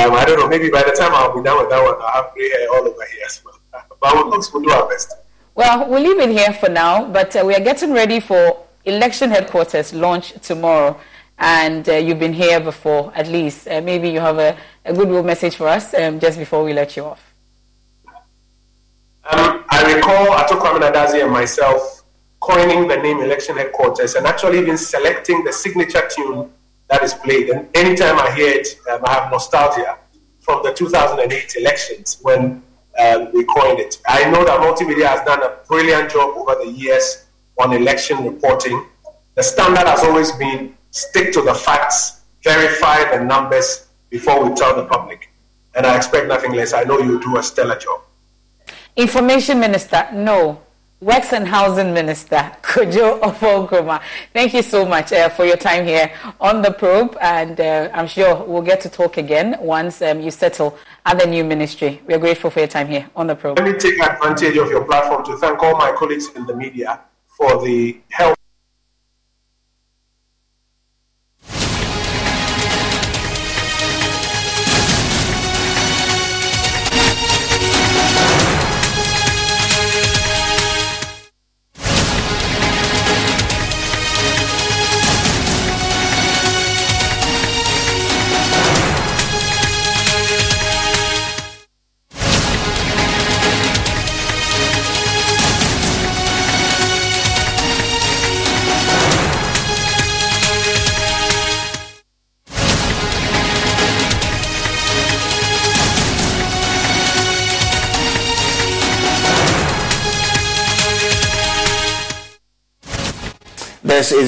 Um, I don't know, maybe by the time I'll be done with that one, I'll have gray hair all over here as well. but we'll, we'll do our best. Well, we'll leave it here for now, but uh, we are getting ready for election headquarters launch tomorrow. And uh, you've been here before, at least. Uh, maybe you have a, a goodwill message for us um, just before we let you off. Um, I recall Ato Kwamena Dadzie and myself coining the name election headquarters and actually even selecting the signature tune that is played. And anytime I hear it, um, I have nostalgia from the 2008 elections when um, we coined it. I know that Multimedia has done a brilliant job over the years on election reporting. The standard has always been stick to the facts, verify the numbers before we tell the public. And I expect nothing less. I know you do a stellar job. Information Minister, no. Works and Housing Minister, Kojo Oppong Nkrumah. Thank you so much uh, for your time here on the probe, and uh, I'm sure we'll get to talk again once um, you settle at the new ministry. We're grateful for your time here on the probe. Let me take advantage of your platform to thank all my colleagues in the media for the help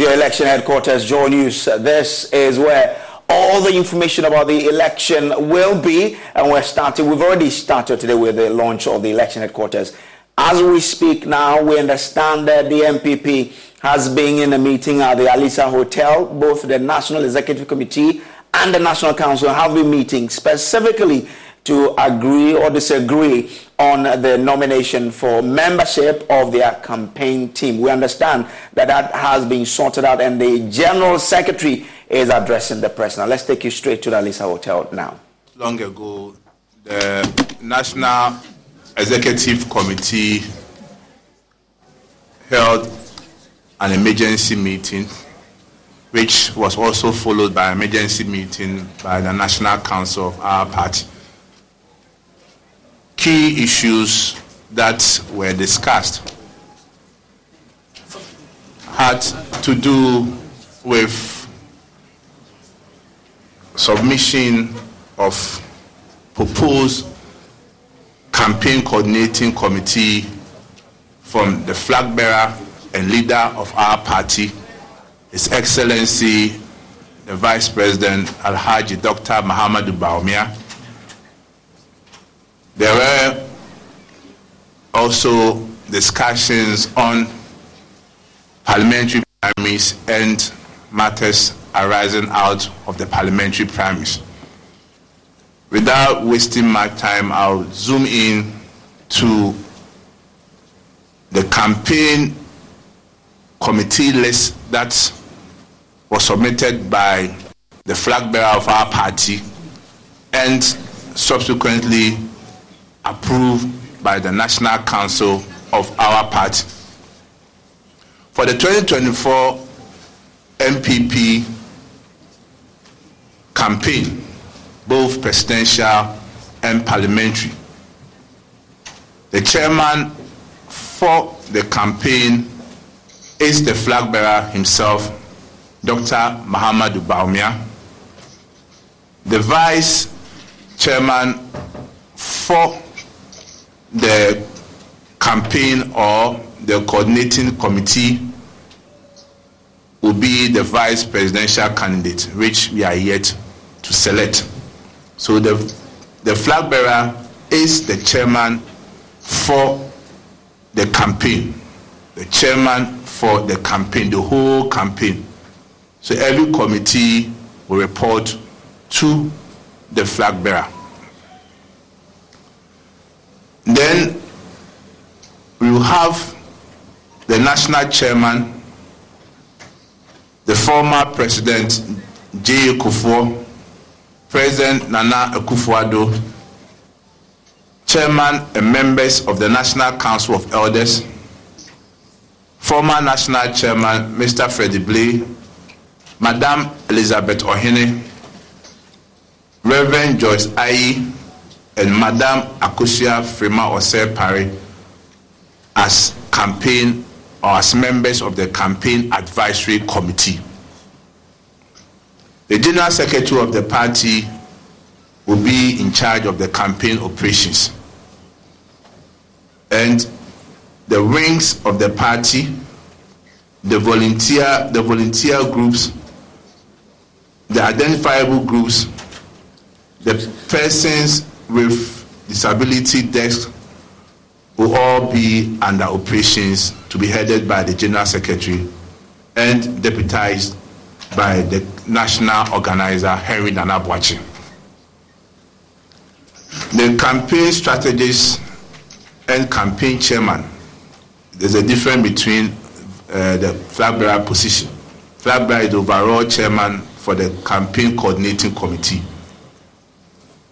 your election headquarters, Joy News. This is where all the information about the election will be. And we're starting, we've already started today with the launch of the election headquarters. As we speak now, we understand that the NPP has been in a meeting at the Alisa Hotel. Both the National Executive Committee and the National Council have been meeting specifically to agree or disagree on the nomination for membership of their campaign team. We understand that that has been sorted out and the General Secretary is addressing the press. Now, let's take you straight to the Alisa Hotel now. Long ago, the National Executive Committee held an emergency meeting, which was also followed by an emergency meeting by the National Council of our party key issues that were discussed had to do with submission of proposed campaign coordinating committee from the flag bearer and leader of our party, His Excellency the Vice President Alhaji Dr. Mahamudu Bawumia, there were also discussions on parliamentary primaries and matters arising out of the parliamentary primaries. Without wasting my time, I'll zoom in to the campaign committee list that was submitted by the flag bearer of our party and subsequently approved by the National Council of our party. For the 2024 NPP campaign, both presidential and parliamentary, the chairman for the campaign is the flag bearer himself, Dr. Mahamudu Bawumia. The vice chairman for the campaign or the coordinating committee will be the vice presidential candidate, which we are yet to select. So the, the flag bearer is the chairman for the campaign. The chairman for the campaign, the whole campaign. So every committee will report to the flag bearer. Then we will have the national chairman, the former president J. Kufuor, President Nana Akufo-Addo, chairman and members of the National Council of Elders, former national chairman Mr. Freddie Blay, Madam Elizabeth Ohene, Reverend Joyce Ayi, and Madame Akosua Frema Osei Opare as campaign or as members of the campaign advisory committee. The general secretary of the party will be in charge of the campaign operations. And the wings of the party, the volunteer, the volunteer groups, the identifiable groups, the persons with disability desk will all be under operations to be headed by the general secretary and deputized by the national organizer Henry Nana Boakye. The campaign strategist and campaign chairman, there's a difference between uh, the flag bearer position. Flag bearer is the overall chairman for the campaign coordinating committee.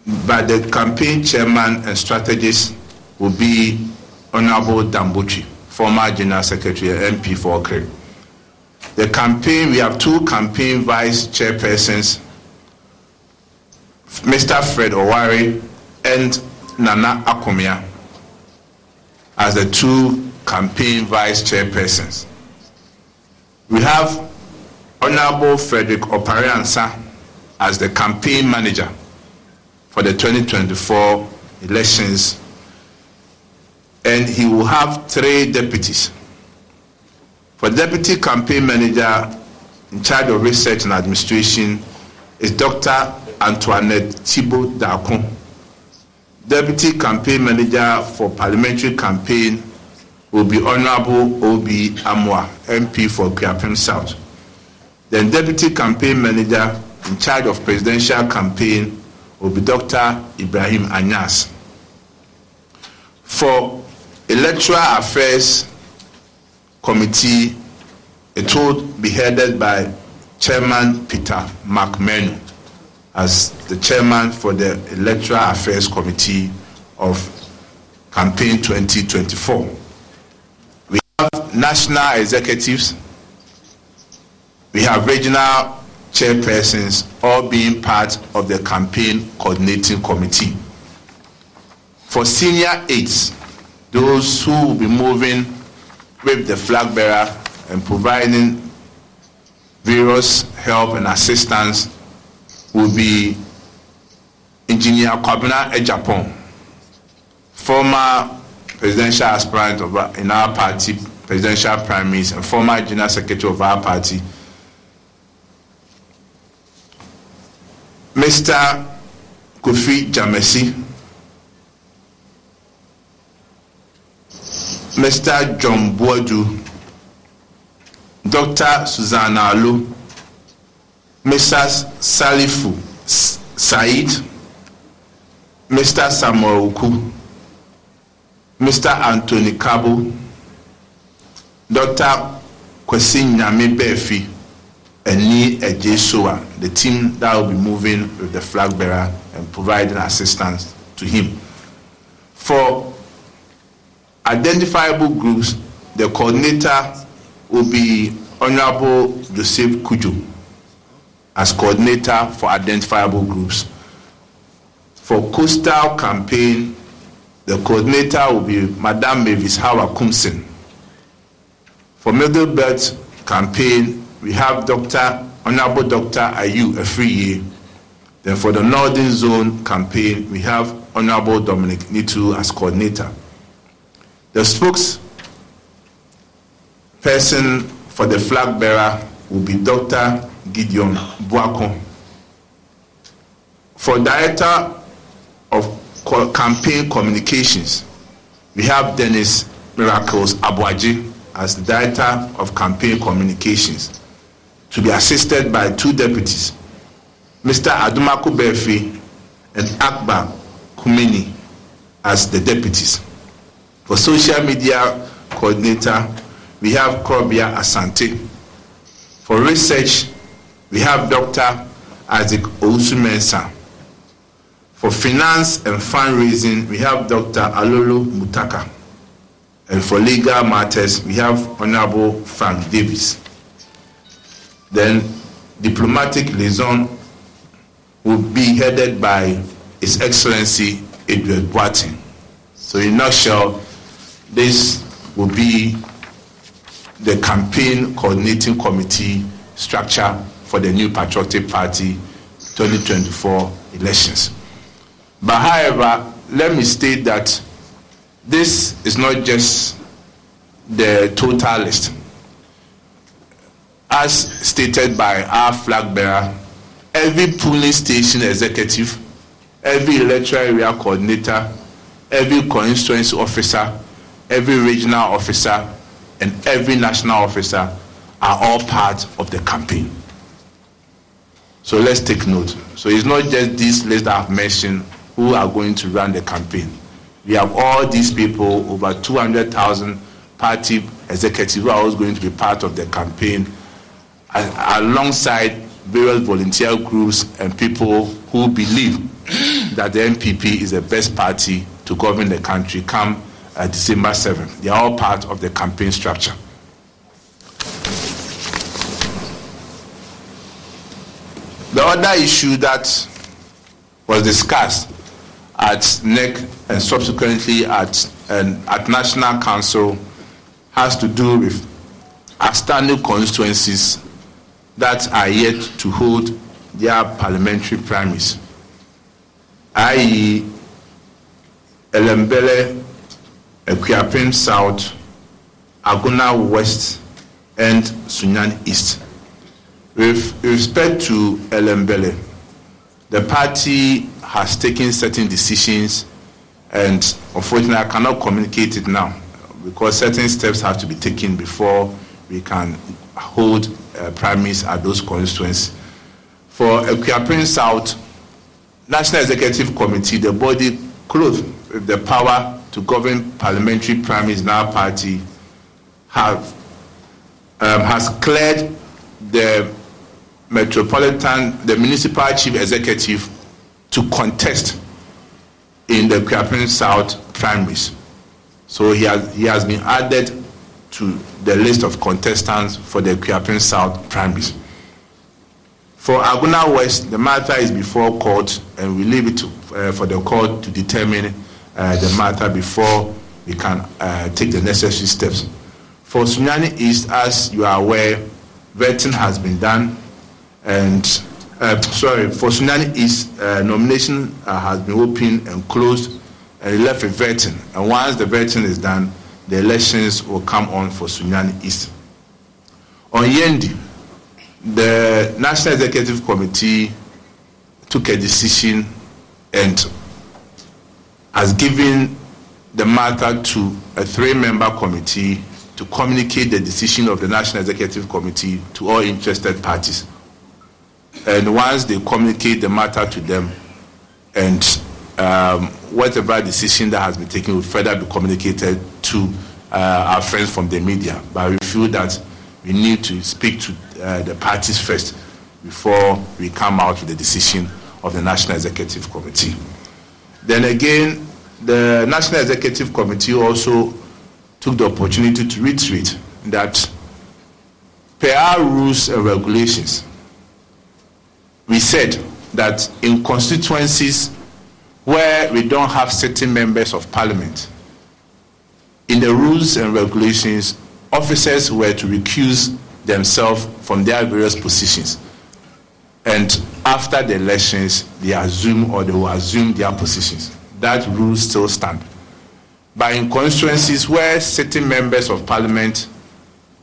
But the campaign chairman and strategist will be Honorable Dan Botwe, former General Secretary MP for Okere. The campaign, we have two campaign vice chairpersons, Mr. Fred Oware and Nana Akomea, as the two campaign vice chairpersons. We have Honorable Frederick Opare-Ansah as the campaign manager for the 2024 elections and he will have three deputies. For deputy campaign manager in charge of research and administration is Dr. Antoinette Thibault Darko. Deputy campaign manager for parliamentary campaign will be Honorable O.B. Amoah, MP for Kuapem South. Then deputy campaign manager in charge of presidential campaign be Dr. Ibrahim Anyas. For Electoral Affairs Committee, it will be headed by Chairman Peter McMenu as the chairman for the Electoral Affairs Committee of Campaign 2024. We have national executives, we have regional chairpersons, all being part of the campaign coordinating committee. For senior aides, those who will be moving with the flag bearer and providing various help and assistance will be Engineer Kwabena Agyepong, former presidential aspirant of in our party, presidential primaries, and former general secretary of our party. Mr. Kofi Jamesi, Mr. John Boadu, Dr. Susanna Alu, Mrs. Salifu Said, Mr. Samuel Uku, Mr. Anthony Kabo, Dr. Kwesi Nyame Befi, and Ni Ejesoa, the team that will be moving with the flag bearer and providing assistance to him. For identifiable groups, the coordinator will be Honorable Joseph Kujo as coordinator for identifiable groups. For coastal campaign, the coordinator will be Madame Mavis Hawa Kumsen. For middle belt campaign, we have Dr. Honorable Dr. Ayu Afriye. Then for the northern zone campaign, we have Honorable Dominic Nitiwul as coordinator. The spokesperson for the flag bearer will be Dr. Gideon Boako. For director of campaign communications, we have Dennis Miracles Aboagye as the Director of Campaign Communications, to be assisted by two deputies, Mr. Adumaku Befi and Akbar Kumini as the deputies. For social media coordinator, we have Krobia Asante. For research, we have Dr. Isaac Ousumensa. For finance and fundraising, we have Dr. Alolo Mutaka. And for legal matters, we have Honorable Frank Davis. Then, diplomatic liaison will be headed by His Excellency Edward Boateng. So, in a nutshell, this will be the campaign coordinating committee structure for the new Patriotic Party 2024 elections. But however, let me state that this is not just the total list. As stated by our flag bearer, every polling station executive, every electoral area coordinator, every constituency officer, every regional officer, and every national officer are all part of the campaign. So let's take note. So it's not just this list I've mentioned who are going to run the campaign. We have all these people, over 200,000 party executives who are always going to be part of the campaign, alongside various volunteer groups and people who believe that the NPP is the best party to govern the country come uh, December 7th. They are all part of the campaign structure. The other issue that was discussed at NEC and subsequently at, um, at National Council has to do with outstanding constituencies that are yet to hold their parliamentary primaries, i.e., Ellembelle, Akuapem South, Agona West, and Sunyani East. With respect to Ellembelle, the party has taken certain decisions, and unfortunately, I cannot communicate it now because certain steps have to be taken before we can hold uh, primaries at those constituencies. For Akuapem South, National Executive Committee, the body clothed with the power to govern parliamentary primaries in our party, have um, has cleared the metropolitan, the municipal chief executive to contest in the Akuapem South primaries. So he has, he has been added to the list of contestants for the Akuapem South primaries. For Agona West, the matter is before court, and we leave it to, uh, for the court to determine uh, the matter before we can uh, take the necessary steps. For Sunyani East, as you are aware, vetting has been done, and uh, sorry, for Sunyani East, uh, nomination uh, has been opened and closed, and left a vetting. And once the vetting is done, the elections will come on for Sunyani East. On Yendi, the National Executive Committee took a decision and has given the matter to a three-member committee to communicate the decision of the National Executive Committee to all interested parties and once they communicate the matter to them, and um, whatever decision that has been taken will further be communicated to uh, our friends from the media. But we feel that we need to speak to uh, the parties first before we come out with the decision of the National Executive Committee. Then again, the National Executive Committee also took the opportunity to reiterate that per our rules and regulations, we said that in constituencies where we don't have certain members of parliament, in the rules and regulations, officers were to recuse themselves from their various positions. And after the elections, they assume or they will assume their positions. That rule still stands. But in constituencies where certain members of parliament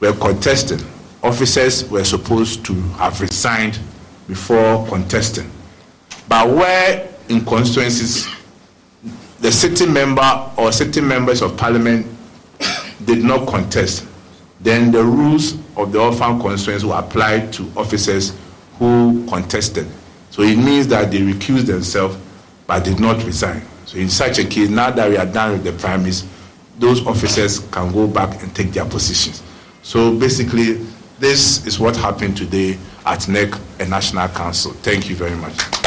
were contesting, officers were supposed to have resigned before contesting. But where in constituencies the sitting member or sitting members of parliament did not contest, then the rules of the orphan constituency will apply to officers who contested. So it means that they recused themselves but did not resign. So in such a case, now that we are done with the primaries, those officers can go back and take their positions. So basically, this is what happened today at NEC and National Council. Thank you very much.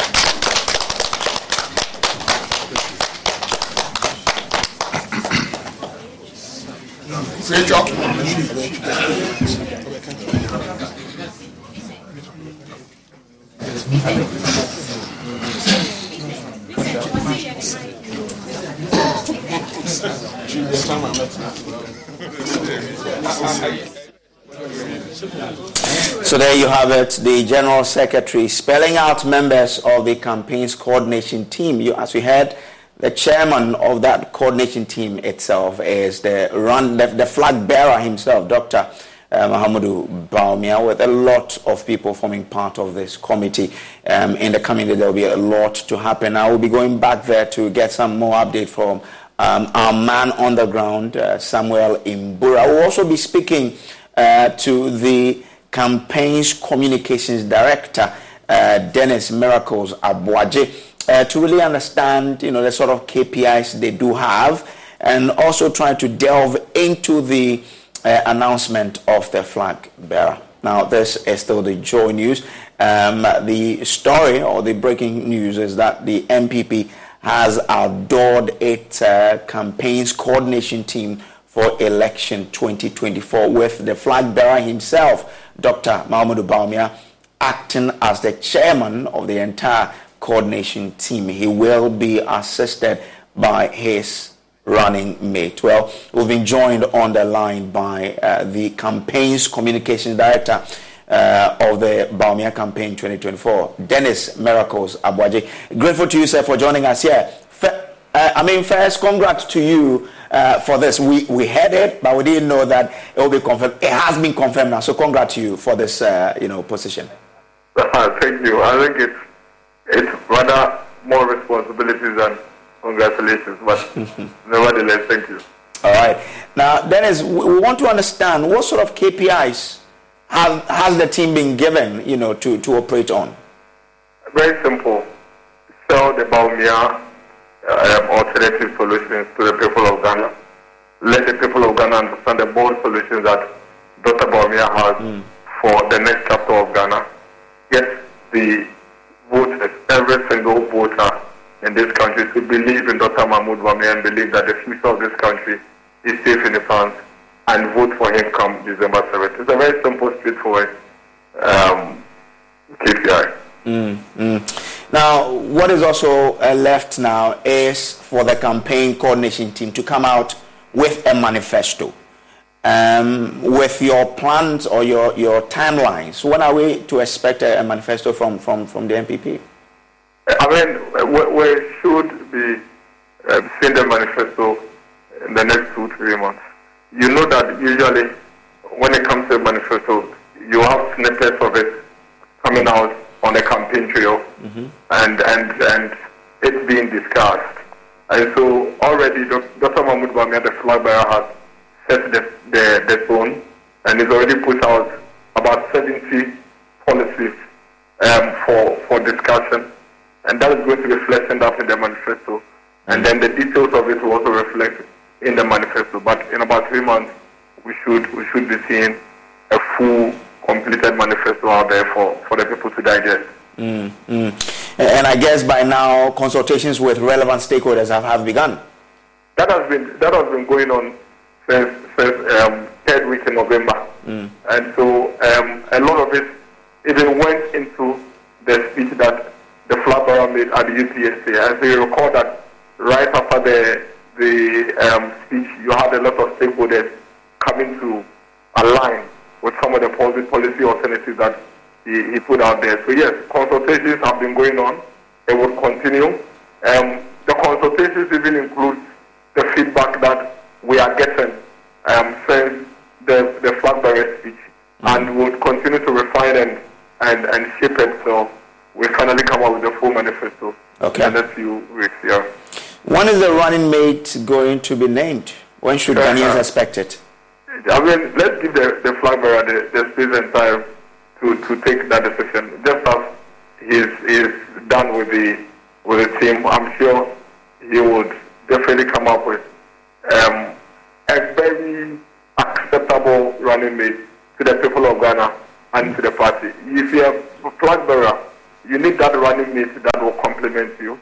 So there you have it, the General Secretary spelling out members of the campaign's coordination team. You, as we heard, the chairman of that coordination team itself is the run the, the flag bearer himself, Dr. Uh, Mahamudu Bawumia, with a lot of people forming part of this committee. Um, in the coming day, there will be a lot to happen. I will be going back there to get some more update from um, our man on the ground, uh, Samuel Imbura. I will also be speaking uh, to the campaign's communications director, uh, Dennis Miracles Aboagye, uh, to really understand, you know, the sort of KPIs they do have, and also try to delve into the uh, announcement of the flag bearer. Now, this is still the joy news. Um, the story or the breaking news is that the NPP has adored its uh, campaign's coordination team for election 2024 with the flag bearer himself Dr. Mahmoud Bawumia acting as the chairman of the entire coordination team. He will be assisted by his running mate. Well, we've been joined on the line by uh, the campaign's communications director uh, of the Bawumia campaign 2024, Dennis Miracles Aboagye. Grateful to you, sir, for joining us here. Uh, I mean, first, congrats to you uh, for this. We we heard it, but we didn't know that it will be confirmed. It has been confirmed now. So, congrats to you for this, uh, you know, position. Thank you. I think it's it's rather more responsibilities than congratulations, but nevertheless, thank you. All right. Now, Dennis, we want to understand what sort of KPIs have has the team been given, you know, to to operate on. Very simple. Sell the Bawumia uh, alternative solutions to the people of Ghana. Let the people of Ghana understand the bold solutions that Dr. Bawumia has mm. for the next chapter of Ghana. Get the voters, every single voter in this country to believe in Dr. Mahmoud Bawumia and believe that the future of this country is safe in his hands and vote for him come December 7th. It's a very simple, straightforward um, KPI. Mm, mm. Now, what is also uh, left now is for the campaign coordination team to come out with a manifesto. Um, with your plans or your, your timelines, when are we to expect a, a manifesto from, from, from the NPP? I mean, we, we should be uh, seeing the manifesto in the next two, three months. You know that usually when it comes to a manifesto, you have snippets of it coming out on a campaign trail mm-hmm. and, and, and it's being discussed. And so already Dr. Mahmoud Bawumia, the flag bearer, has set the, the, the tone and has already put out about 70 policies um, for, for discussion. And that is going to be in that in the manifesto. And then the details of it will also reflect in the manifesto. But in about three months, we should, we should be seeing a full completed manifesto out there for, for the people to digest. Mm, mm. And I guess by now consultations with relevant stakeholders have, have begun. That has been that has been going on since since um, third week in November, mm. and so um, a lot of it even went into the speech that the flag bearer made at the UPSA. As you recall that right after the the um, speech, you had a lot of stakeholders coming to align with some of the policy alternatives that he, he put out there. So yes, consultations have been going on. It will continue. Um, the consultations even include the feedback that we are getting um, since the, the flag bearer speech, mm-hmm. and we'll continue to refine and, and, and shape it so we finally come up with a full manifesto okay. in the next few weeks. Yeah. When is the running mate going to be named? When should Ghanaians expect it? I mean, let's give the, the flag bearer the, the space and time to, to take that decision. Just as he's, he's done with the with the team, I'm sure he would definitely come up with um, a very acceptable running mate to the people of Ghana and to the party. If you're a flag bearer, you need that running mate that will complement you,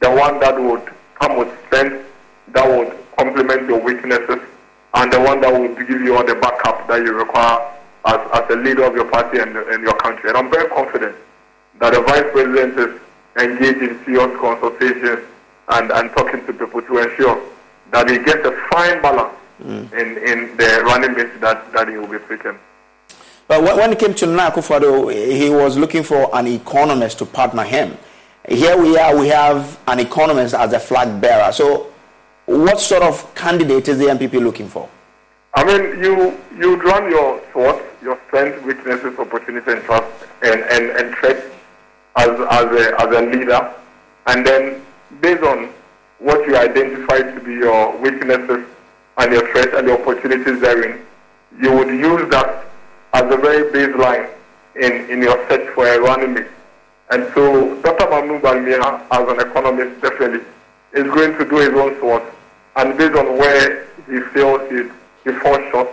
the one that would come with strength, that would complement your weaknesses, and the one that will give you all the backup that you require as, as a leader of your party and, and your country. And I'm very confident that the vice president is engaged in serious consultations and, and talking to people to ensure that he gets a fine balance mm. in, in the running mate that, that he will be picking. But when it came to Nana Akufo-Addo, he was looking for an economist to partner him. Here we are, we have an economist as a flag bearer. So, what sort of candidate is the NPP looking for? I mean, you you run your thoughts, your strengths, weaknesses, opportunities, and trust, and, and, and threats as, as, a, as a leader, and then based on what you identify to be your weaknesses and your threats and the opportunities therein, you would use that as a very baseline in, in your search for a running mate. And so Dr. Mahmoud Bawumia, as an economist, definitely is going to do his own sort. And based on where he feels he, he falls short,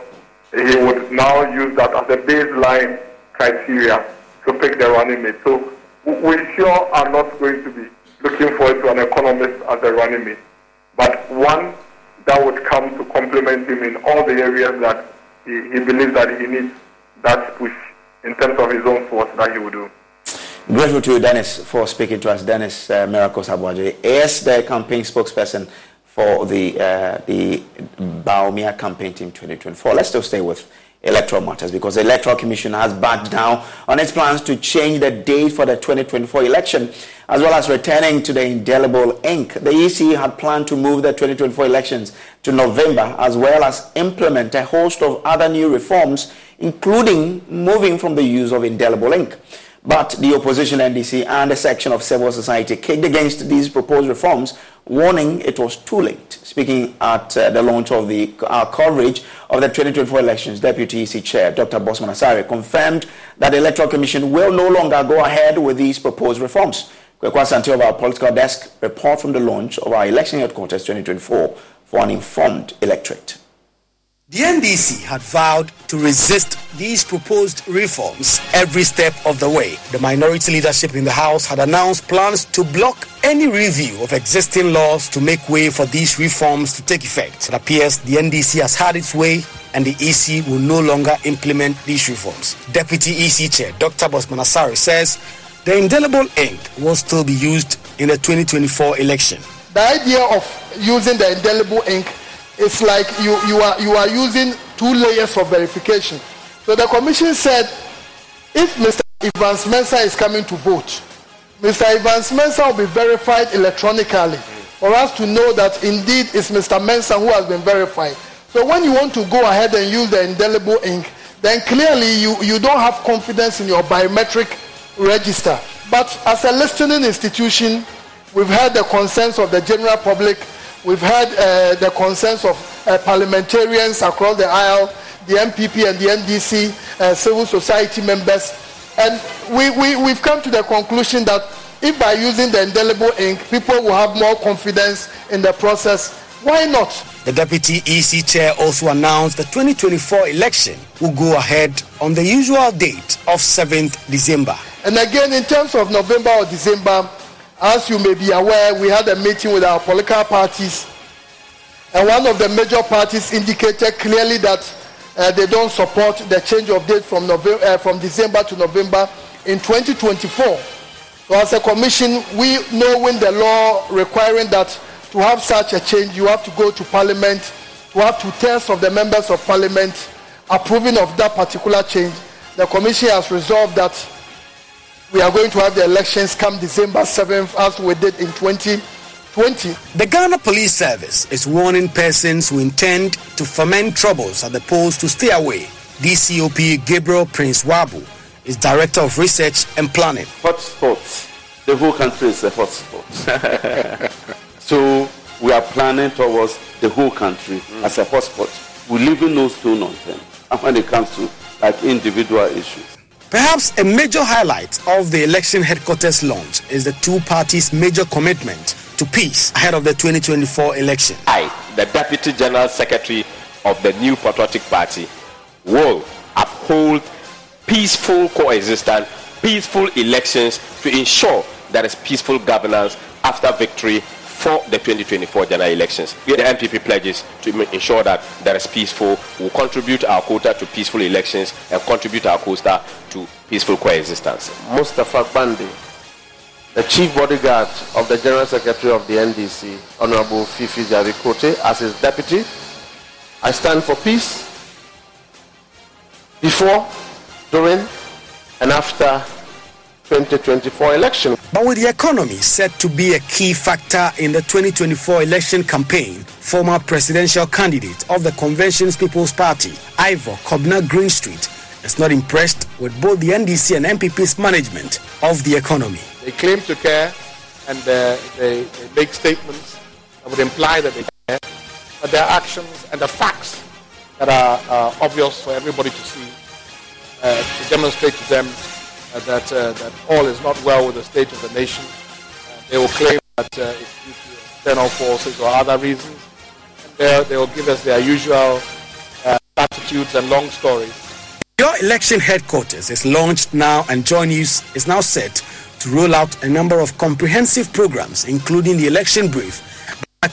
he would now use that as a baseline criteria to pick the running mate. So we sure are not going to be looking forward to an economist as a running mate, but one that would come to complement him in all the areas that he, he believes that he needs that push in terms of his own force that he would do. Grateful to you, Dennis, for speaking to us. Dennis uh, Miracles Aboagye is the campaign spokesperson for the uh, the Bawumia campaign team 2024. Let's still stay with electoral matters because the Electoral Commission has backed down on its plans to change the date for the 2024 election as well as returning to the indelible ink. The EC had planned to move the 2024 elections to November as well as implement a host of other new reforms including moving from the use of indelible ink. But the opposition NDC and a section of civil society kicked against these proposed reforms, warning it was too late. Speaking at uh, the launch of the uh, coverage of the 2024 elections, Deputy EC Chair Dr. Bossman Asare confirmed that the Electoral Commission will no longer go ahead with these proposed reforms. Kweku Asante of our political desk report from the launch of our election headquarters 2024 for an informed electorate. The NDC had vowed to resist these proposed reforms every step of the way. The minority leadership in the House had announced plans to block any review of existing laws to make way for these reforms to take effect. It appears the NDC has had its way and the EC will no longer implement these reforms. Deputy EC Chair Dr. Bossman Asare says the indelible ink will still be used in the 2024 election. The idea of using the indelible ink it's like you, you, are, you are using two layers of verification. So the commission said if Mr. Evans Mensah is coming to vote, Mr. Evans Mensah will be verified electronically for us to know that indeed it's Mr. Mensah who has been verified. So when you want to go ahead and use the indelible ink, then clearly you, you don't have confidence in your biometric register. But as a listening institution, we've heard the concerns of the general public We've heard uh, the concerns of uh, parliamentarians across the aisle, the NPP and the NDC, uh, civil society members. And we, we, we've come to the conclusion that if by using the indelible ink, people will have more confidence in the process, why not? The deputy EC chair also announced the 2024 election will go ahead on the usual date of 7th December. And again, in terms of November or December, as you may be aware, we had a meeting with our political parties, and one of the major parties indicated clearly that uh, they don't support the change of date from, November, uh, from December to November in 2024. So, as a commission, we know when the law requiring that to have such a change, you have to go to Parliament, to have two thirds of the members of Parliament approving of that particular change. The commission has resolved that we are going to have the elections come December 7th as we did in 2020. The Ghana Police Service is warning persons who intend to foment troubles at the polls to stay away. DCOP Gabriel Prince Waabu is Director of Research and Planning. Hotspots. The whole country is a hotspot. so we are planning towards the whole country mm. as a hotspot. We're leaving no stone unturned when it comes to like individual issues. Perhaps a major highlight of the election headquarters launch is the two parties' major commitment to peace ahead of the 2024 election. I, the Deputy General Secretary of the New Patriotic Party, will uphold peaceful coexistence, peaceful elections to ensure there is peaceful governance after victory for the 2024 general elections. The NPP pledges to ensure that there is peaceful, will contribute our quota to peaceful elections and contribute our quota to peaceful coexistence. Mustafa Bandi, the chief bodyguard of the General Secretary of the NDC, Honorable Fifi Jarikote, as his deputy. I stand for peace before, during, and after 2024 election. But with the economy set to be a key factor in the 2024 election campaign, former presidential candidate of the Convention's People's Party, Ivor Kobina Greenstreet, is not impressed with both the NDC and NPP's management of the economy. They claim to care and uh, they, they, make statements that would imply that they care, but their actions and the facts that are uh, obvious for everybody to see uh, to demonstrate to them Uh, that, uh, that all is not well with the state of the nation. Uh, they will claim that uh, it's due to external forces or other reasons. They will give us their usual attitudes and long stories. Your election headquarters is launched now, and Joy News is now set to roll out a number of comprehensive programs, including the election brief,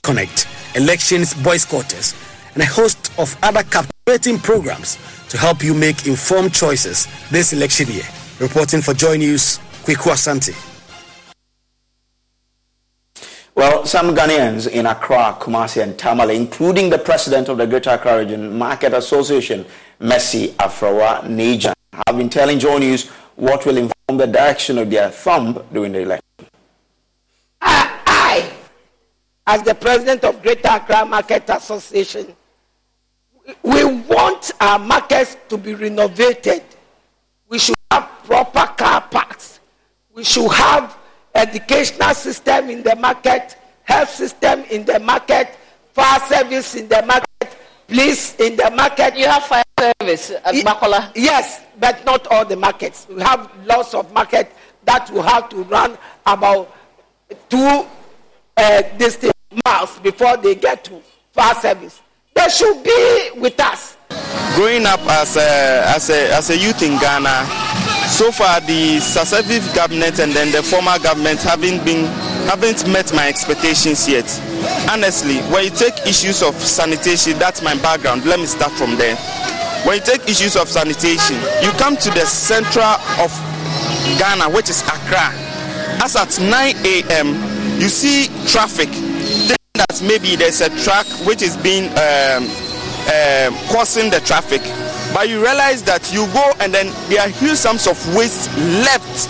Connect, elections boys quarters, and a host of other captivating programs to help you make informed choices this election year. Reporting for Joy News, Kweku Asante. Well, some Ghanaians in Accra, Kumasi, and Tamale, including the president of the Greater Accra Region Market Association, Mercy Afrawa Nijan, have been telling Joy News what will inform the direction of their thumb during the election. I, I as the president of Greater Accra Market Association, we want our markets to be renovated. We should have proper car parks. We should have educational system in the market, health system in the market, fire service in the market, police in the market. You have fire service at Makola? Yes, but not all the markets. We have lots of markets that will have to run about two uh, distance miles before they get to fire service. They should be with us. Growing up as a, as a, as a youth in Ghana, so far the successive government and then the former government haven't been haven't met my expectations yet. Honestly, when you take issues of sanitation, that's my background. Let me start from there. When you take issues of sanitation, you come to the central of Ghana, which is Accra. As at 9 a.m., you see traffic that maybe there's a truck which is being um, um, causing the traffic, but you realize that you go and then there are huge sums of waste left.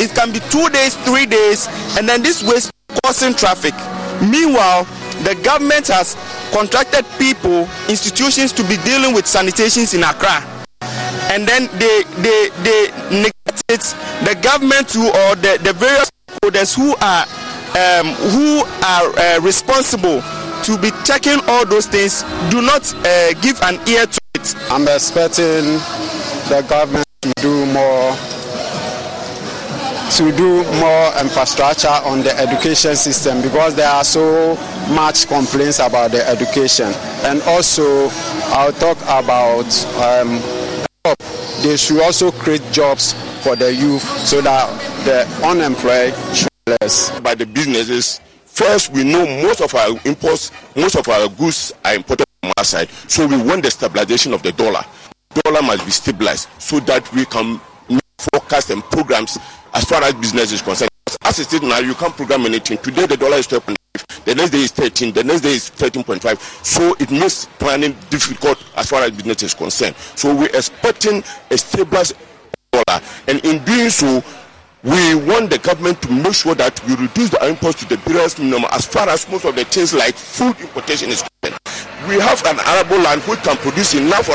It can be two days, three days, and then this waste causing traffic. Meanwhile, the government has contracted people, institutions to be dealing with sanitations in Accra, and then they they they neglect it. The government who or the, the various stakeholders who are um, who are uh, responsible to be checking all those things do not uh, give an ear to it. I'm expecting the government to do more to do more infrastructure on the education system because there are so much complaints about the education and also i'll talk about um, they should also create jobs for the youth so that the unemployed should less. By the businesses, first we know most of our imports, most of our goods are imported from outside. So we want the stabilization of the dollar. Dollar must be stabilized so that we can forecast and programs as far as business is concerned. As it is now, you can't program anything. Today the dollar is 12.5, the next day is 13, the next day is 13.5. So it makes planning difficult as far as business is concerned. So we're expecting a stabilized dollar, and in doing so, we want the government to make sure that we reduce the imports to the barest minimum as far as most of the things like food importation is concerned. We have an arable land which can produce enough,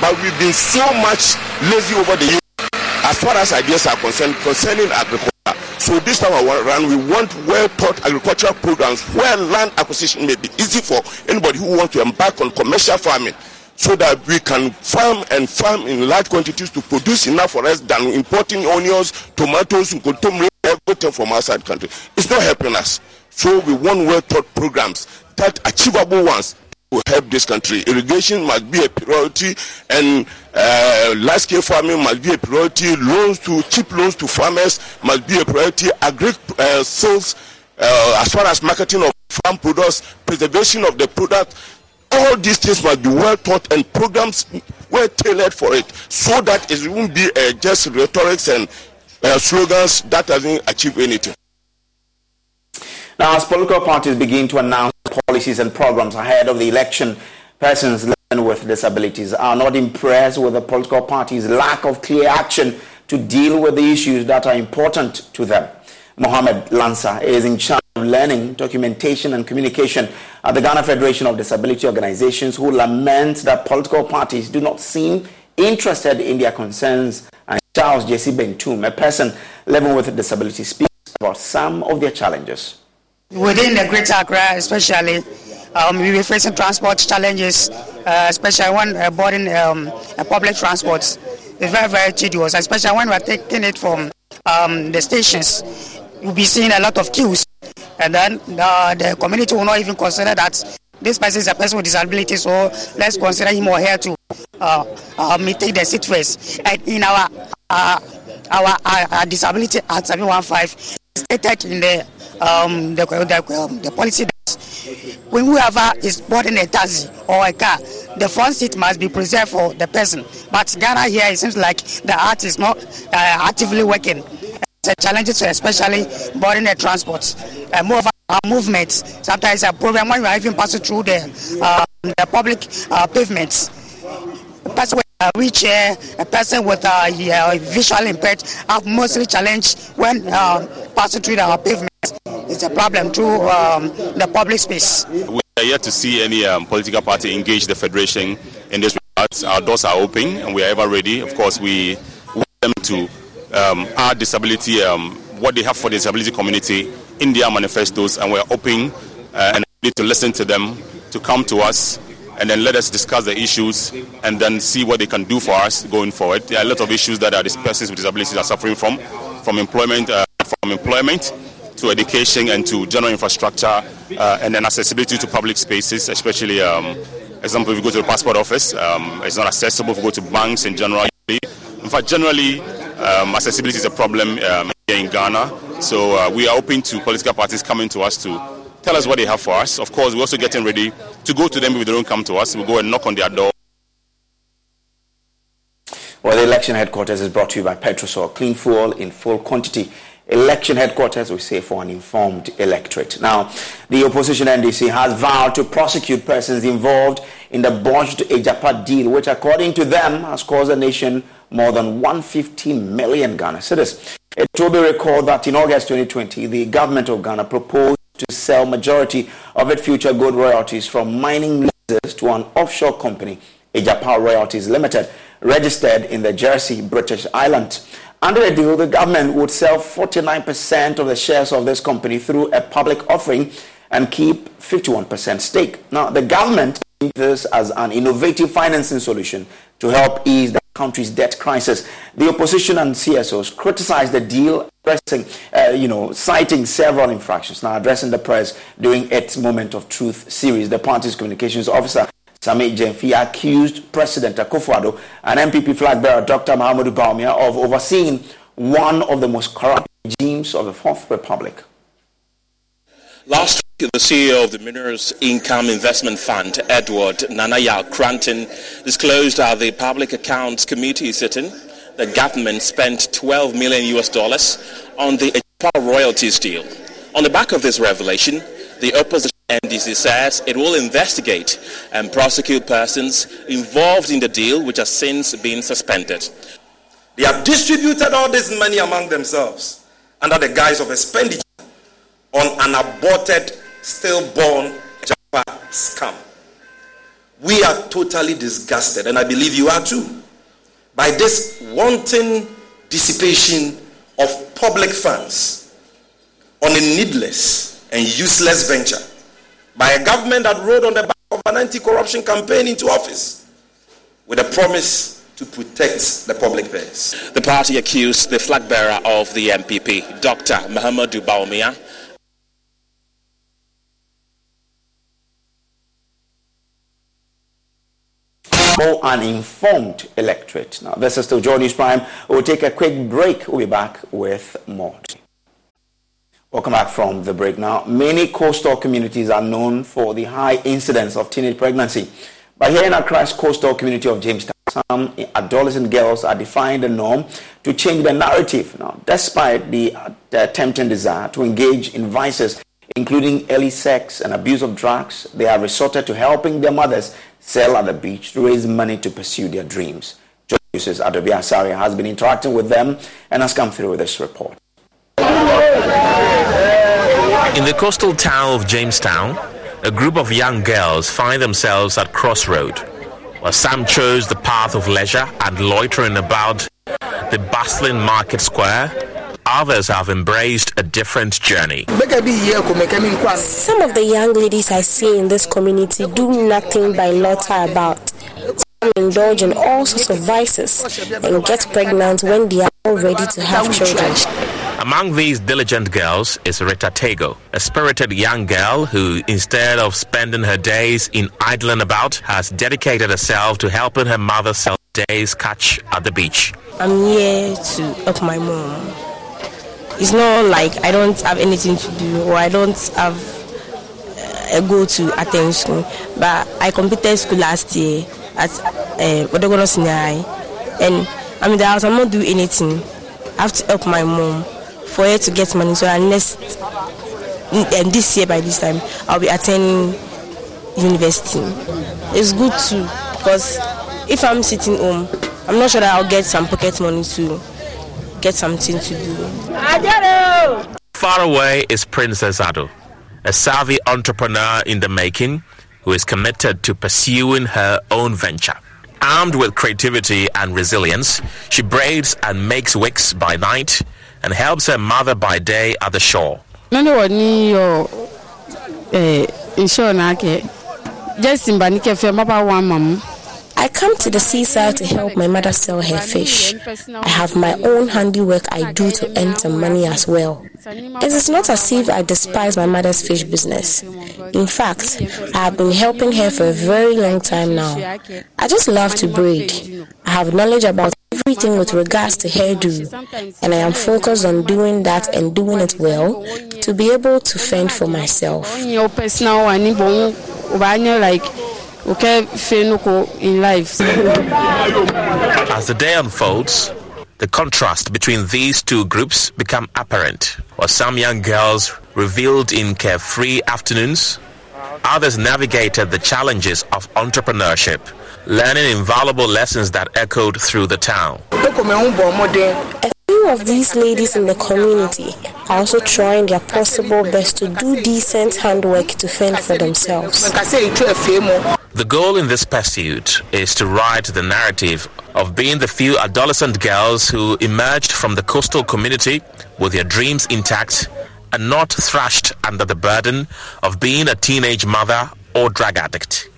but we've been so much lazy over the years as far as ideas are concerned concerning agriculture. So this time around, we want well-thought agricultural programs where land acquisition may be easy for anybody who wants to embark on commercial farming so that we can farm and farm in large quantities to produce enough for us than importing onions, tomatoes, and everything from outside country. It's not helping us. So we want well-thought programs that achievable ones to help this country. Irrigation must be a priority, and uh, large-scale farming must be a priority. Loans to cheap loans to farmers must be a priority. Agri uh, sales, uh, as far as marketing of farm products, preservation of the product, all these things must be well thought and programs well tailored for it, so that it won't be uh, just rhetorics and uh, slogans that doesn't achieve anything. Now, as political parties begin to announce policies and programs ahead of the election, persons living with disabilities are not impressed with the political party's lack of clear action to deal with the issues that are important to them. Mohamed Lansa is in charge learning, documentation, and communication at the Ghana Federation of Disability Organizations, who lament that political parties do not seem interested in their concerns. And Charles J.C. Bentum, a person living with a disability, speaks about some of their challenges. Within the Greater Accra, especially, um, we were facing transport challenges, uh, especially when uh, boarding um, public transport. It's very, very tedious, especially when we're taking it from um, the stations. We'll be seeing a lot of queues, and then uh, the community will not even consider that this person is a person with disability, so let's consider him or her to uh, uh, take the first. And in our uh, our, our, our Disability Act 715, stated in the um, the, the, um, the policy that when whoever is boarding a taxi or a car, the front seat must be preserved for the person. But Ghana here, it seems like the art is not uh, actively working. It's a challenge, especially boarding the transport. Uh, moreover, our movement, sometimes a problem when we are even passing through the, uh, the public uh, pavements. A person with a wheelchair, a person with a visual impaired have mostly challenged when uh, passing through our pavements. It's a problem through um, the public space. We are yet to see any um, political party engage the federation in this regard. Our doors are open and we are ever ready. Of course, we want them to um, add disability, um, what they have for the disability community in their manifestos, and we're open uh, and need to listen to them, to come to us, and then let us discuss the issues and then see what they can do for us going forward. There are a lot of issues that our persons with disabilities are suffering from, from employment, uh, from employment to education and to general infrastructure uh, and then accessibility to public spaces, especially, um, example, if you go to the passport office, um, it's not accessible. If you go to banks in general, in fact, generally, um, accessibility is a problem um, here in Ghana. So uh, we are open to political parties coming to us to tell us what they have for us. Of course, we're also getting ready to go to them if they don't come to us. We'll go and knock on their door. Well, the election headquarters is brought to you by Petrosol, clean fuel in full quantity election headquarters, we say, for an informed electorate. Now, the opposition NDC has vowed to prosecute persons involved in the botched Agyapa deal, which, according to them, has caused the nation more than 150 million Ghana cedis. It will be recalled that in August 2020, the government of Ghana proposed to sell majority of its future gold royalties from mining leases to an offshore company, Agyapa Royalties Limited, registered in the Jersey, British Island. Under the deal, the government would sell 49% of the shares of this company through a public offering and keep 51% stake. Now, the government sees this as an innovative financing solution to help ease the country's debt crisis. The opposition and CSOs criticized the deal, addressing, uh, you know, citing several infractions. Now, addressing the press during its Moment of Truth series, the party's communications officer Sammy Gyamfi accused President Akufo-Addo and NPP flag bearer Dr. Mahamudu Bawumia of overseeing one of the most corrupt regimes of the Fourth Republic. Last the CEO of the Minerals Income Investment Fund, Edward Nana-Yaw Koranteng, disclosed at the Public Accounts Committee sitting the government spent 12 million US dollars on the royalties deal. On the back of this revelation, the opposition NDC says it will investigate and prosecute persons involved in the deal, which has since been suspended. They have distributed all this money among themselves under the guise of expenditure on an aborted, stillborn Japa scam. We are totally disgusted, and I believe you are too, by this wanton dissipation of public funds on a needless and useless venture by a government that rode on the back of an anti corruption campaign into office with a promise to protect the public purse. The party accused the flag bearer of the NPP, Dr. Mahamudu Bawumia, more uninformed electorate. Now, this is still Joy Prime. We'll take a quick break. We'll be back with more. Welcome back from the break. Now, many coastal communities are known for the high incidence of teenage pregnancy. But here in Accra's coastal community of Jamestown, some adolescent girls are defying the norm to change the narrative. Now, despite the, uh, tempting desire to engage in vices, including early sex and abuse of drugs, they have resorted to helping their mothers sell at the beach to raise money to pursue their dreams. Joyce's Adobe Asari has been interacting with them and has come through with this report. In the coastal town of Jamestown, a group of young girls find themselves at crossroad. While some chose the path of leisure and loitering about the bustling market square, others have embraced a different journey. Some of the young ladies I see in this community do nothing by loiter about. Some indulge in all sorts of vices and get pregnant when they are all ready to have children. Among these diligent girls is Rita Tego, a spirited young girl who, instead of spending her days in idling about, has dedicated herself to helping her mother sell days catch at the beach. I'm here to help my mom. It's not like I don't have anything to do or I don't have uh, a goal to attend school, but I completed school last year at uh, Odogono Sinai, and I'm in the house. I'm not doing anything. I have to help my mom for her to get money. So next and this year by this time I'll be attending university. It's good too because if I'm sitting home, I'm not sure that I'll get some pocket money to get something to do. Far away is Princess Ado, a savvy entrepreneur in the making who is committed to pursuing her own venture. Armed with creativity and resilience, she braids and makes wigs by night and helps her mother by day at the shore. I come to the seaside to help my mother sell her fish. I have my own handiwork I do to earn some money as well. It is not as if I despise my mother's fish business. In fact, I have been helping her for a very long time now. I just love to braid. I have knowledge about everything with regards to hairdo, and I am focused on doing that and doing it well to be able to fend for myself. In life. As the day unfolds, the contrast between these two groups become apparent. While some young girls revealed in carefree afternoons, others navigated the challenges of entrepreneurship, learning invaluable lessons that echoed through the town. A few of these ladies in the community are also trying their possible best to do decent handwork to fend for themselves. The goal in this pursuit is to write the narrative of being the few adolescent girls who emerged from the coastal community with their dreams intact and not thrashed under the burden of being a teenage mother or drug addict.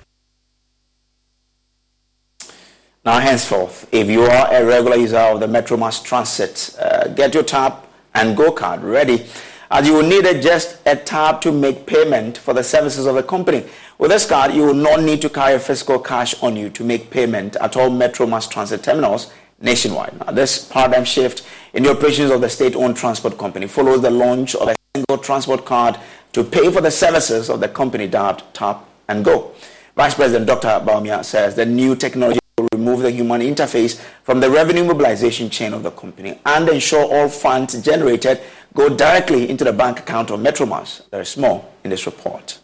Now, henceforth, if you are a regular user of the Metro Mass Transit, uh, get your tap and go card ready as you will need a, just a tap to make payment for the services of the company. With this card, you will not need to carry physical cash on you to make payment at all Metro Mass Transit terminals nationwide. Now, this paradigm shift in the operations of the state-owned transport company follows the launch of a single transport card to pay for the services of the company dubbed Tap and Go. Vice President Dr. Bawumia says the new technology remove the human interface from the revenue mobilization chain of the company and ensure all funds generated go directly into the bank account of Metro Mass. There is more in this report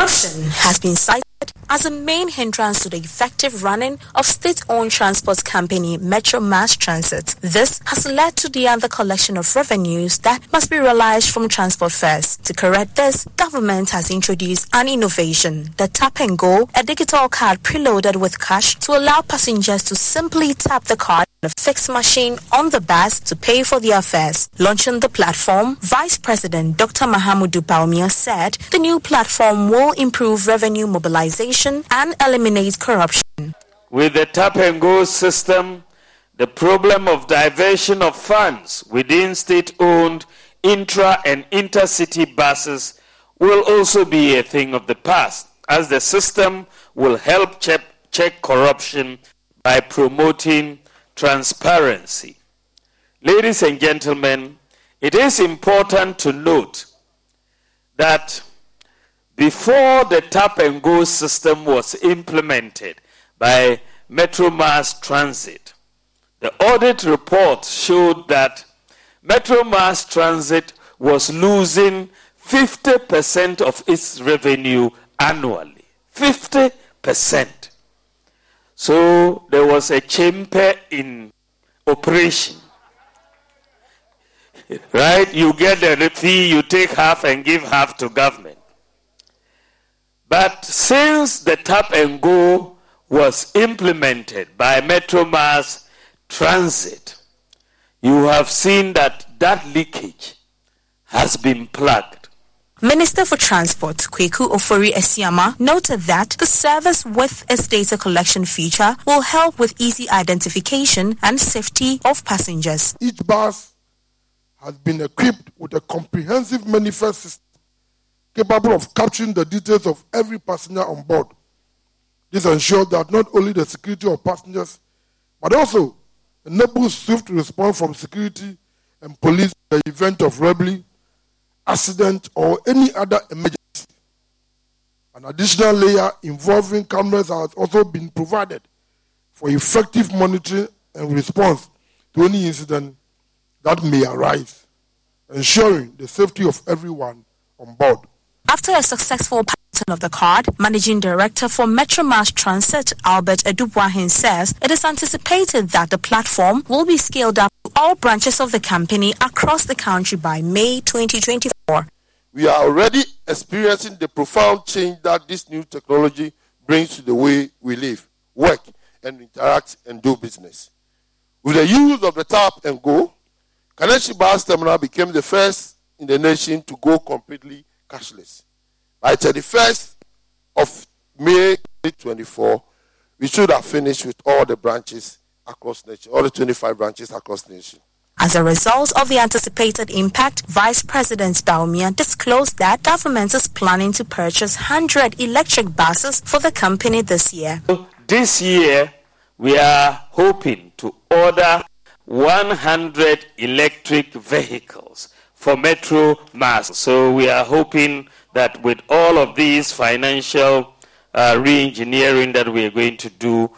Corruption has been cited as a main hindrance to the effective running of state-owned transport company Metro Mass Transit. This has led to the under collection of revenues that must be realized from transport fares. To correct this, government has introduced an innovation, the Tap and Go, a digital card preloaded with cash to allow passengers to simply tap the card a fixed machine on the bus to pay for their fares. Launching the platform, Vice President Dr. Mahamudu Bawumia said the new platform will improve revenue mobilization and eliminate corruption. With the tap and go system, the problem of diversion of funds within state owned intra and intercity buses will also be a thing of the past, as the system will help check, check corruption by promoting transparency. Ladies and gentlemen, it is important to note that before the tap and go system was implemented by Metro Mass Transit, the audit report showed that Metro Mass Transit was losing 50% of its revenue annually. 50%. So there was a chamber in operation. Right? You get the fee, you take half and give half to government. But since the tap and go was implemented by Metro Mass Transit, you have seen that that leakage has been plugged. Minister for Transport, Kweku Ofori Asiamah, noted that the service with its data collection feature will help with easy identification and safety of passengers. Each bus has been equipped with a comprehensive manifest system capable of capturing the details of every passenger on board. This ensures that not only the security of passengers, but also enables swift response from security and police in the event of robbery, accident, or any other emergency. An additional layer involving cameras has also been provided for effective monitoring and response to any incident that may arise, ensuring the safety of everyone on board. After a successful pattern of the card, Managing Director for Metro Mass Transit, Albert Adu Boahen, says it is anticipated that the platform will be scaled up to all branches of the company across the country by May 2024. We are already experiencing the profound change that this new technology brings to the way we live, work, and interact and do business. With the use of the tap and go, Kaneshie Bus Terminal became the first in the nation to go completely cashless. By 31st of May 2024, we should have finished with all the branches across the nation, all the 25 branches across the nation. As a result of the anticipated impact, Vice President Bawumia disclosed that government is planning to purchase 100 electric buses for the company this year. This year, we are hoping to order 100 electric vehicles for Metro Mass. So we are hoping that with all of these financial uh, re-engineering that we are going to do,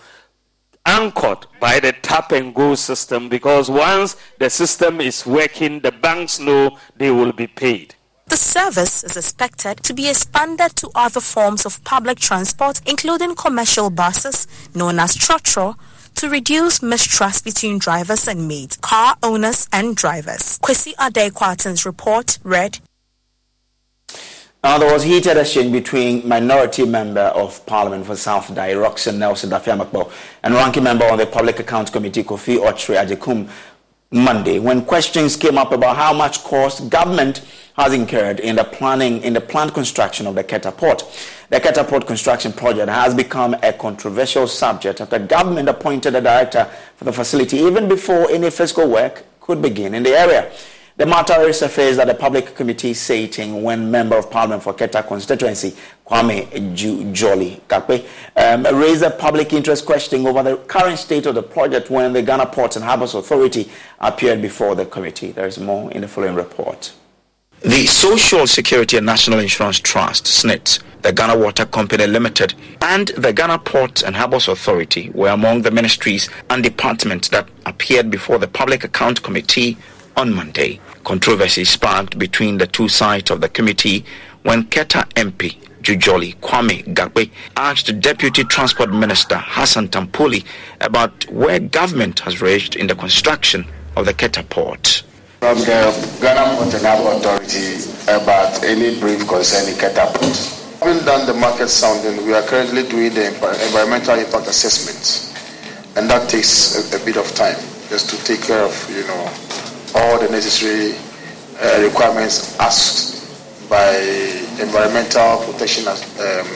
anchored by the tap and go system, because once the system is working, the banks know they will be paid. The service is expected to be expanded to other forms of public transport, including commercial buses known as trotro, to reduce mistrust between drivers and maids, car owners and drivers. Kwesi Adekwatin's report read. Now, there was heated exchange between Minority Member of Parliament for South Dayi, Rockson-Nelson Dafeamekpor, and Ranking Member on the Public Accounts Committee, Kofi Okyere Agyekum, Monday, when questions came up about how much cost government has incurred in the planning in the planned construction of the Keta Port. The Keta Port construction project has become a controversial subject after government appointed a director for the facility even before any physical work could begin in the area. The matter resurfaced at the public committee sitting when Member of Parliament for Keta constituency, Kwame Dzudzorli Gakpey, um, raised a public interest question over the current state of the project when the Ghana Ports and Harbours Authority appeared before the committee. There is more in the following report. The Social Security and National Insurance Trust, SSNIT, the Ghana Water Company Limited, and the Ghana Ports and Harbours Authority were among the ministries and departments that appeared before the Public Account Committee on Monday. Controversy sparked between the two sides of the committee when Keta MP Dzudzorli Kwame Gakpey asked Deputy Transport Minister Hassan Tampuli about where government has reached in the construction of the Keta port. From the Ghana Port Authority about any brief concerning Keta port. Having done the market sounding, we are currently doing the environmental impact assessment, and that takes a, a bit of time just to take care of, you know, all the necessary uh, requirements asked by Environmental Protection um,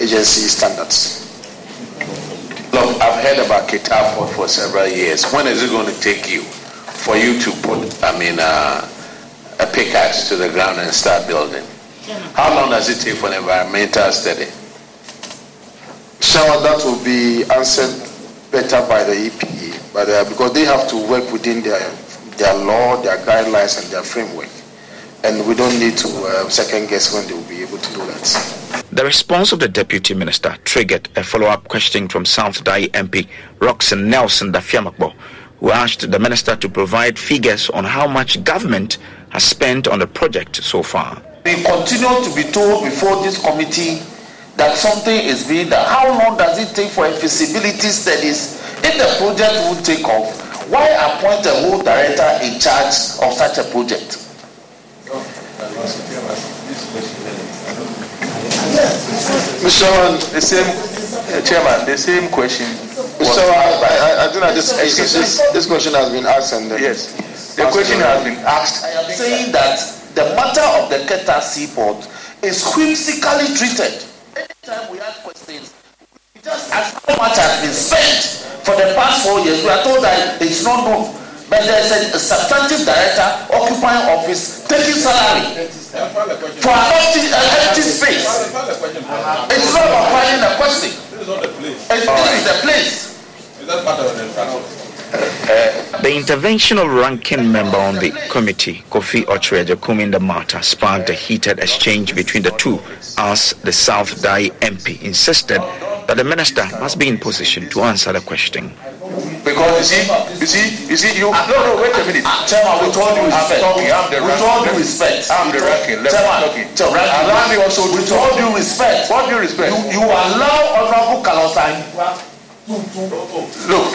Agency standards. Look, I've heard about Keta Port for several years. When is it going to take you for you to put, I mean, uh, a pickaxe to the ground and start building? How long does it take for an environmental study? So that will be answered better by the EPA, but, uh, because they have to work within their, their law, their guidelines, and their framework and we don't need to uh, second guess when they will be able to do that. The response of the Deputy Minister triggered a follow up question from South Dayi MP Rockson-Nelson Dafeamekpor, who asked the Minister to provide figures on how much government has spent on the project so far. We continue to be told before this committee that something is being done. How long does it take for a feasibility studies? If the project would take off, why appoint a whole director in charge of such a project? Mr. Chairman, the same uh, chairman, the same question. Mr. I, I, I think that this, this, this question has been asked and uh, yes, the question has been asked, saying that the matter of the Keta seaport is whimsically treated. Anytime we ask questions, we just ask how much has been spent for the past four years, we are told that it's not known. But there's a, a substantive director occupying office taking salary for an empty, an empty space. It's not about finding a question. This is not the place. It, is the place. Is that part of the infrastructure? Uh, the intervention of ranking member on the committee, Kofi Okyere in the matter sparked a heated exchange between the two as the South Dayi MP insisted that the minister must be in position to answer the question. Because you see, you see, you see, you. No, no, wait a minute. Chairman, with all due respect, talking, I'm the with all due respect, I'm the ranking. Chairman, talking. Chairman, allow me also. With all due respect, what due respect? You, you allow Honorable Kalosai. Look.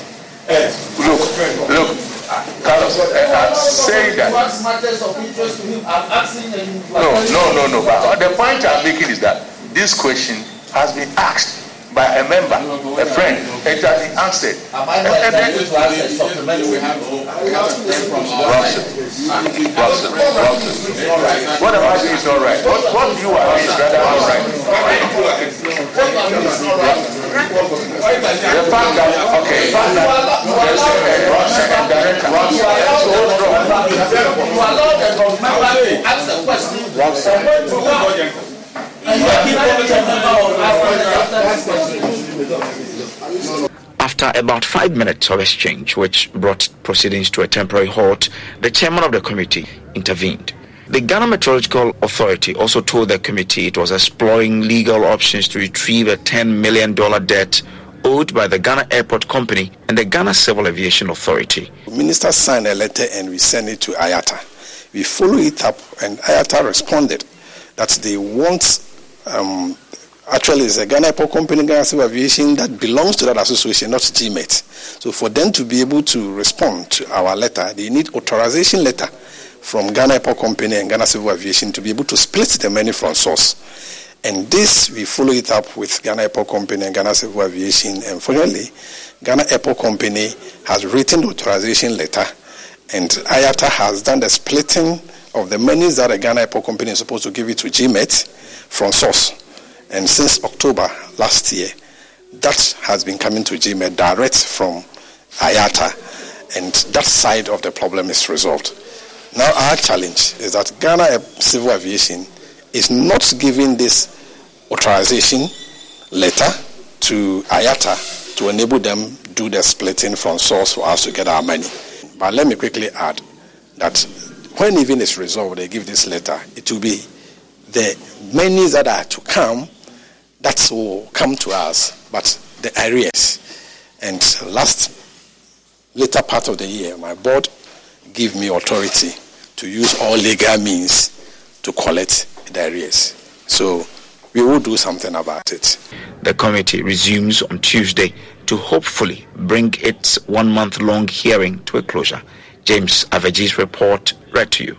Look, look, Carlos, I'm saying that. No, no, no, no. But the point I'm making is that this question has been asked by a member, a friend, and that he answered. Rockson, Rockson, Rockson. What am I doing is not right? What, what you are doing is rather not right. The fact that, okay, the fact that there's a Robson and director, Rockson, you allow the member to ask a question. Rockson. After about five minutes of exchange, which brought proceedings to a temporary halt, the chairman of the committee intervened. The Ghana Meteorological Authority also told the committee it was exploring legal options to retrieve a $10 million debt owed by the Ghana Airport Company and the Ghana Civil Aviation Authority. Minister signed a letter and we sent it to IATA. We followed it up and IATA responded that they want um, actually it's a Ghana Airport Company, Ghana Civil Aviation that belongs to that association, not GMET. So for them to be able to respond to our letter, they need authorization letter from Ghana Airport Company and Ghana Civil Aviation to be able to split the money from source. And this, we follow it up with Ghana Airport Company and Ghana Civil Aviation. And finally, Ghana Airport Company has written the authorization letter, and IATA has done the splitting of the monies that the Ghana Airport Company is supposed to give it to GMET from source. And since October last year, that has been coming to GMET direct from IATA, and that side of the problem is resolved. Now, our challenge is that Ghana Civil Aviation is not giving this authorization letter to IATA to enable them do the splitting from source for us to get our money. But let me quickly add that when even it's resolved, they give this letter, it will be the many that are to come that will come to us, but the arrears. And last later part of the year, my board gave me authority to use all legal means to collect the arrears. So we will do something about it. The committee resumes on Tuesday to hopefully bring its one month long hearing to a closure. James Avaji's report read to you.